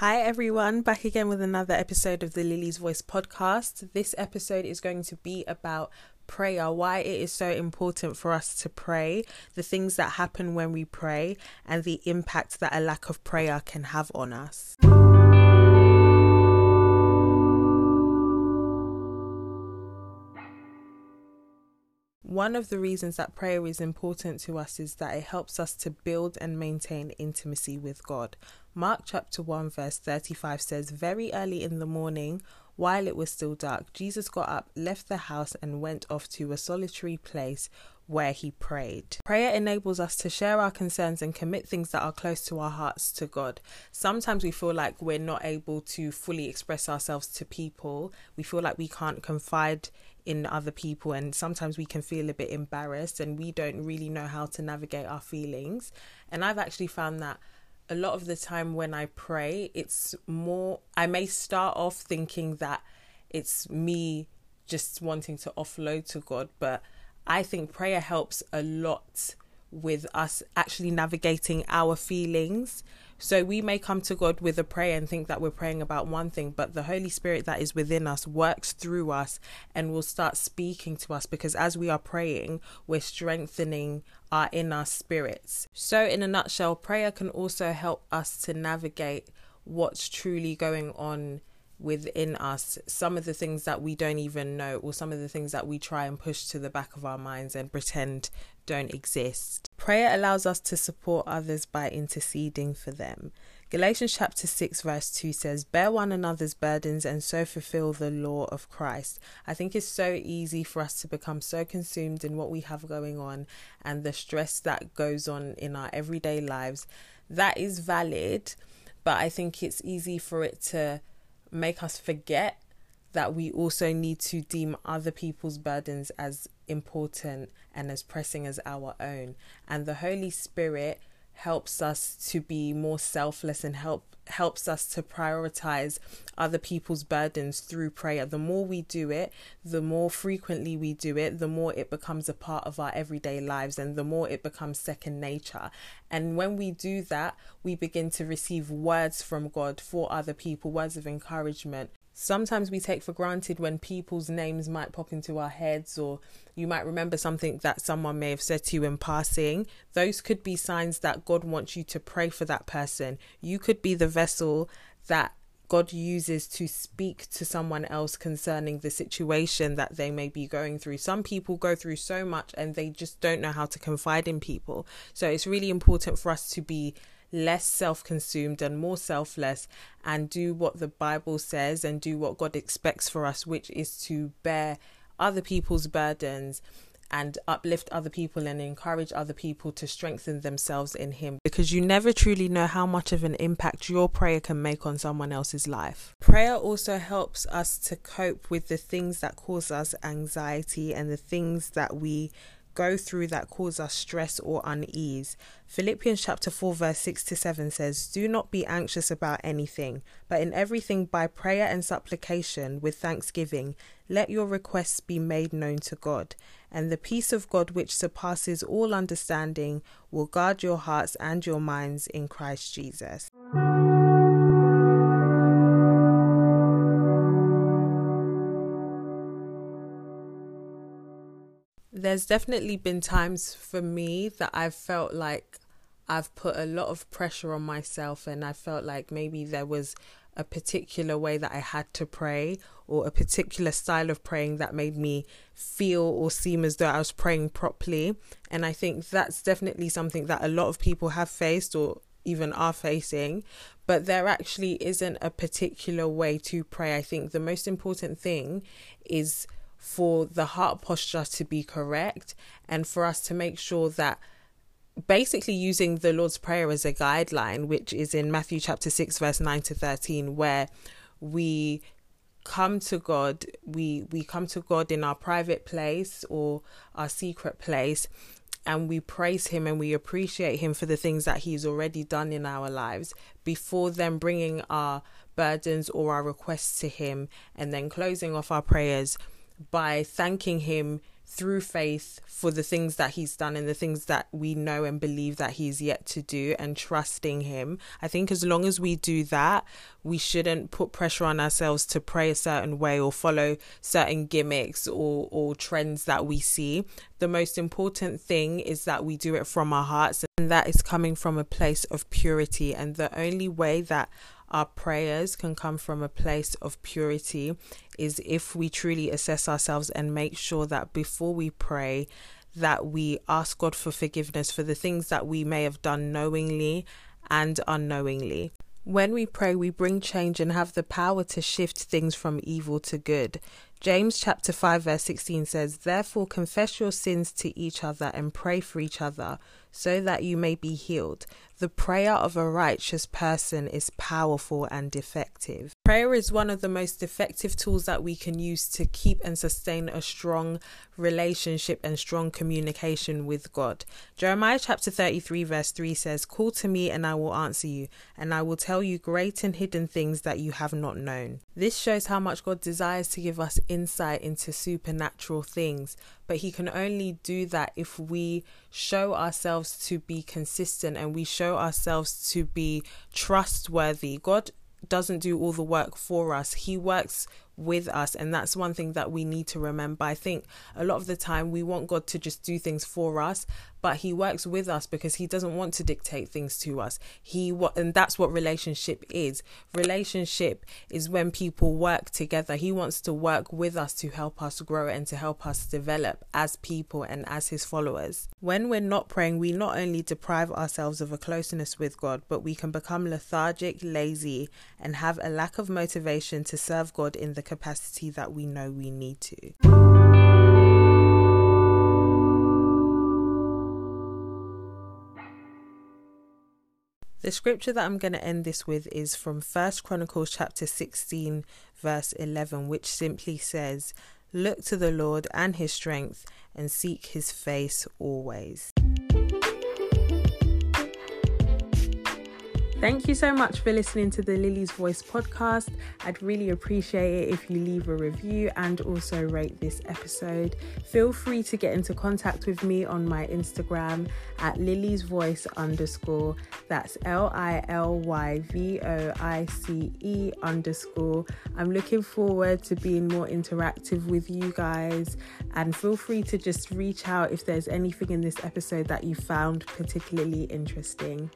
Hi, everyone, back again with another episode of the Lily's Voice podcast. This episode is going to be about prayer, why it is so important for us to pray, the things that happen when we pray, and the impact that a lack of prayer can have on us. One of the reasons that prayer is important to us is that it helps us to build and maintain intimacy with God. Mark chapter 1, verse 35 says, Very early in the morning, while it was still dark, Jesus got up, left the house, and went off to a solitary place where he prayed. Prayer enables us to share our concerns and commit things that are close to our hearts to God. Sometimes we feel like we're not able to fully express ourselves to people. We feel like we can't confide in other people and sometimes we can feel a bit embarrassed and we don't really know how to navigate our feelings and i've actually found that a lot of the time when i pray it's more i may start off thinking that it's me just wanting to offload to god but i think prayer helps a lot with us actually navigating our feelings so we may come to God with a prayer and think that we're praying about one thing, but the Holy Spirit that is within us works through us and will start speaking to us because as we are praying, we're strengthening our inner spirits. So, in a nutshell, prayer can also help us to navigate what's truly going on within us some of the things that we don't even know or some of the things that we try and push to the back of our minds and pretend don't exist. Prayer allows us to support others by interceding for them. Galatians chapter 6 verse 2 says, Bear one another's burdens and so fulfill the law of Christ. I think it's so easy for us to become so consumed in what we have going on and the stress that goes on in our everyday lives. That is valid, but I think it's easy for it to make us forget that we also need to deem other people's burdens as important and as pressing as our own. And the Holy Spirit helps us to be more selfless and help helps us to prioritize other people's burdens through prayer. The more we do it, the more frequently we do it, the more it becomes a part of our everyday lives and the more it becomes second nature. And when we do that, we begin to receive words from God for other people, words of encouragement, sometimes we take for granted when people's names might pop into our heads or you might remember something that someone may have said to you in passing those could be signs that god wants you to pray for that person you could be the vessel that God uses to speak to someone else concerning the situation that they may be going through. Some people go through so much and they just don't know how to confide in people. So it's really important for us to be less self consumed and more selfless and do what the Bible says and do what God expects for us, which is to bear other people's burdens and uplift other people and encourage other people to strengthen themselves in Him because you never truly know how much of an impact your prayer can make on someone else's life. Prayer also helps us to cope with the things that cause us anxiety and the things that we go through that cause us stress or unease. Philippians chapter 4 verse 6 to 7 says, "Do not be anxious about anything, but in everything by prayer and supplication with thanksgiving, let your requests be made known to God, and the peace of God which surpasses all understanding will guard your hearts and your minds in Christ Jesus." There's definitely been times for me that I've felt like I've put a lot of pressure on myself and I felt like maybe there was a particular way that I had to pray or a particular style of praying that made me feel or seem as though I was praying properly. And I think that's definitely something that a lot of people have faced or even are facing. But there actually isn't a particular way to pray. I think the most important thing is for the heart posture to be correct and for us to make sure that basically using the Lord's Prayer as a guideline, which is in Matthew chapter 6, verse 9 to 13, where we come to God, we, we come to God in our private place or our secret place, and we praise Him and we appreciate Him for the things that He's already done in our lives before then bringing our burdens or our requests to Him and then closing off our prayers by thanking Him through faith for the things that he's done and the things that we know and believe that he's yet to do and trusting him. I think as long as we do that, we shouldn't put pressure on ourselves to pray a certain way or follow certain gimmicks or, or trends that we see. The most important thing is that we do it from our hearts and that is coming from a place of purity. And the only way that our prayers can come from a place of purity is if we truly assess ourselves and make sure that before we pray that we ask God for forgiveness for the things that we may have done knowingly and unknowingly. When we pray, we bring change and have the power to shift things from evil to good. James chapter 5 verse 16 says, "Therefore confess your sins to each other and pray for each other so that you may be healed. The prayer of a righteous person is powerful and effective. Prayer is one of the most effective tools that we can use to keep and sustain a strong relationship and strong communication with God. Jeremiah chapter 33, verse 3 says, Call to me and I will answer you, and I will tell you great and hidden things that you have not known. This shows how much God desires to give us insight into supernatural things, but He can only do that if we show ourselves to be consistent and we show ourselves to be trustworthy. God doesn't do all the work for us, He works with us. And that's one thing that we need to remember. I think a lot of the time we want God to just do things for us, but he works with us because he doesn't want to dictate things to us. He what and that's what relationship is. Relationship is when people work together. He wants to work with us to help us grow and to help us develop as people and as his followers. When we're not praying, we not only deprive ourselves of a closeness with God, but we can become lethargic, lazy, and have a lack of motivation to serve God in the capacity that we know we need to. The scripture that I'm going to end this with is from First Chronicles chapter 16 verse 11 which simply says, "Look to the Lord and his strength and seek his face always." Thank you so much for listening to the Lily's Voice podcast. I'd really appreciate it if you leave a review and also rate this episode. Feel free to get into contact with me on my Instagram at Lily's Voice underscore. That's L I L Y V O I C E underscore. I'm looking forward to being more interactive with you guys and feel free to just reach out if there's anything in this episode that you found particularly interesting.